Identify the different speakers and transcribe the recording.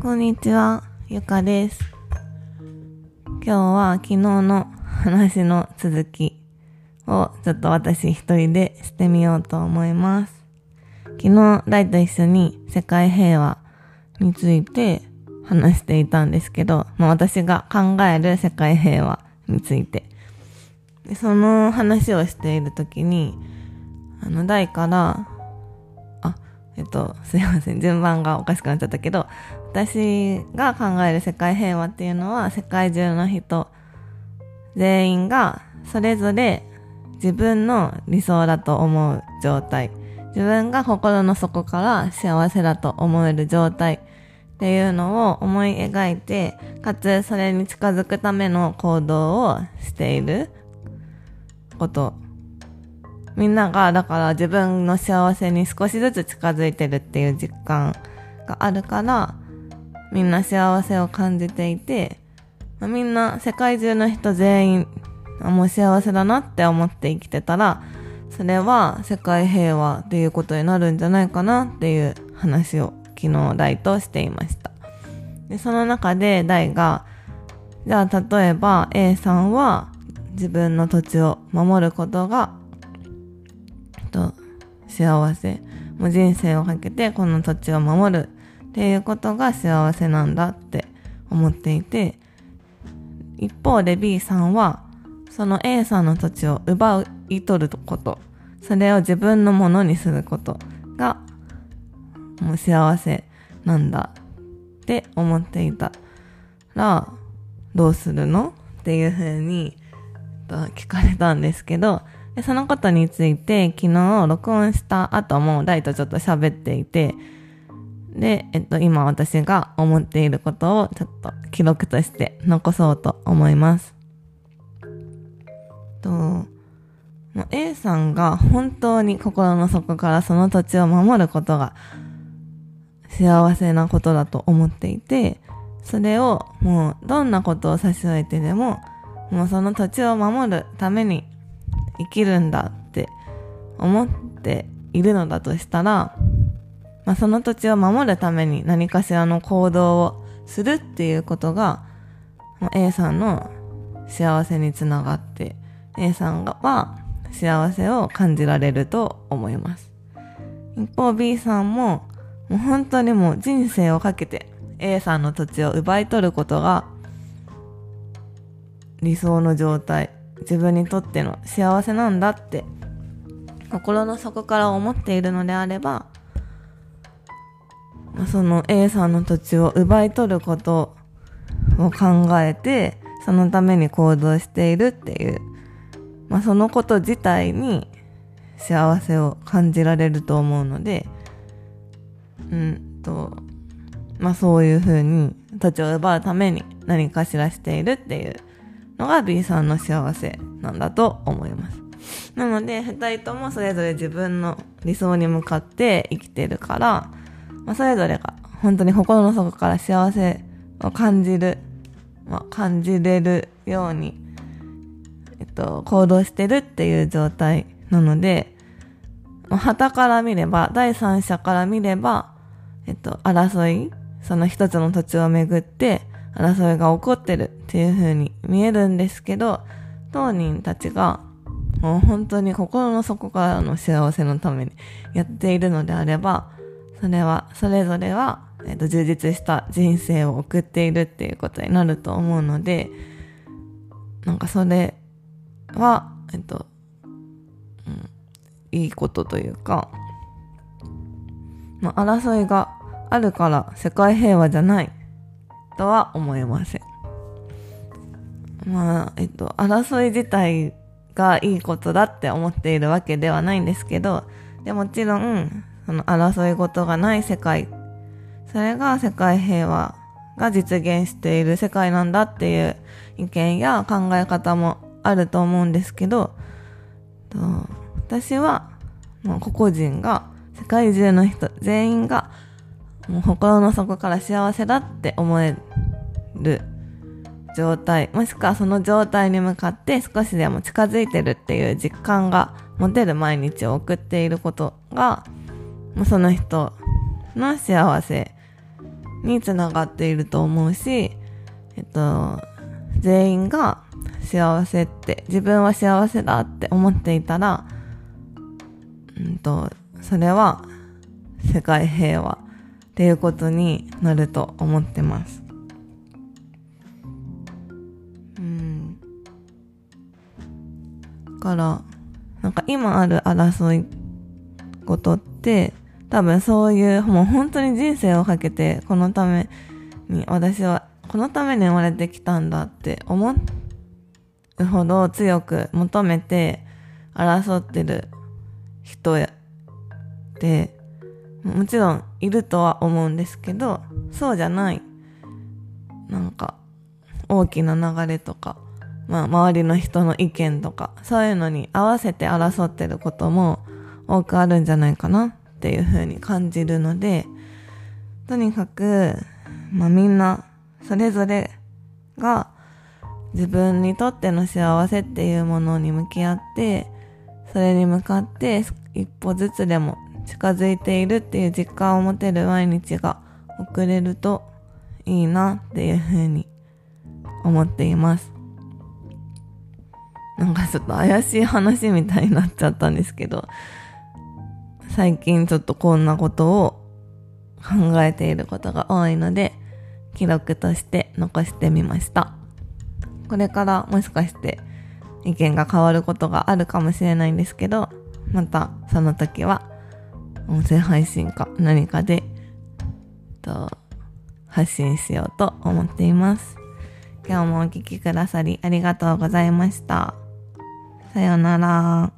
Speaker 1: こんにちは、ゆかです。今日は昨日の話の続きをちょっと私一人でしてみようと思います。昨日、ライと一緒に世界平和について話していたんですけど、まあ私が考える世界平和について。その話をしているときに、あの、大から、えっと、すいません。順番がおかしくなっちゃったけど、私が考える世界平和っていうのは、世界中の人全員がそれぞれ自分の理想だと思う状態。自分が心の底から幸せだと思える状態っていうのを思い描いて、かつそれに近づくための行動をしていること。みんなが、だから自分の幸せに少しずつ近づいてるっていう実感があるから、みんな幸せを感じていて、みんな世界中の人全員、あもう幸せだなって思って生きてたら、それは世界平和っていうことになるんじゃないかなっていう話を昨日大としていました。で、その中で大が、じゃあ例えば A さんは自分の土地を守ることが、幸せ。もう人生をかけてこの土地を守るっていうことが幸せなんだって思っていて、一方で B さんは、その A さんの土地を奪い取ること、それを自分のものにすることが、もう幸せなんだって思っていたら、どうするのっていうふうに聞かれたんですけど、でそのことについて昨日録音した後も大とちょっと喋っていて、で、えっと、今私が思っていることをちょっと記録として残そうと思います。と、A さんが本当に心の底からその土地を守ることが幸せなことだと思っていて、それをもうどんなことを差し置いてでも、もうその土地を守るために生きるんだって思っているのだとしたら、まあ、その土地を守るために何かしらの行動をするっていうことが、まあ A さんの幸せにつながって A さんは幸せを感じられると思います。一方 B さんももう本当にもう人生をかけて A さんの土地を奪い取ることが理想の状態、自分にとっての幸せなんだって心の底から思っているのであれば、その A さんの土地を奪い取ることを考えて、そのために行動しているっていう、まあ、そのこと自体に幸せを感じられると思うので、うんと、まあそういうふうに土地を奪うために何かしらしているっていうのが B さんの幸せなんだと思います。なので、二人ともそれぞれ自分の理想に向かって生きてるから、まあ、それぞれが本当に心の底から幸せを感じる、まあ、感じれるように、えっと、行動してるっていう状態なので、まあ旗から見れば、第三者から見れば、えっと、争い、その一つの土地をめぐって、争いが起こってるっていう風に見えるんですけど、当人たちが、もう本当に心の底からの幸せのためにやっているのであれば、それは、それぞれは、えっと、充実した人生を送っているっていうことになると思うので、なんかそれは、えっと、うん、いいことというか、まあ、争いがあるから世界平和じゃないとは思えません。まあ、えっと、争い自体がいいことだって思っているわけではないんですけど、でもちろん、その争い事がない世界、それが世界平和が実現している世界なんだっていう意見や考え方もあると思うんですけど、私は、もう個々人が、世界中の人全員が、もう心の底から幸せだって思える状態、もしくはその状態に向かって少しでも近づいてるっていう実感が持てる毎日を送っていることが、もうその人の幸せにつながっていると思うし、えっと、全員が幸せって、自分は幸せだって思っていたら、うんと、それは世界平和っていうことになると思ってます。から、なんか今ある争いことって、多分そういう、もう本当に人生をかけて、このために、私はこのために生まれてきたんだって思うほど強く求めて争ってる人や、で、もちろんいるとは思うんですけど、そうじゃない、なんか、大きな流れとか、まあ、周りの人の意見とか、そういうのに合わせて争ってることも多くあるんじゃないかなっていうふうに感じるので、とにかく、まあみんな、それぞれが自分にとっての幸せっていうものに向き合って、それに向かって一歩ずつでも近づいているっていう実感を持てる毎日が送れるといいなっていうふうに思っています。なんかちょっと怪しい話みたいになっちゃったんですけど、最近ちょっとこんなことを考えていることが多いので、記録として残してみました。これからもしかして意見が変わることがあるかもしれないんですけど、またその時は音声配信か何かで、と、発信しようと思っています。今日もお聴きくださりありがとうございました。さよなら。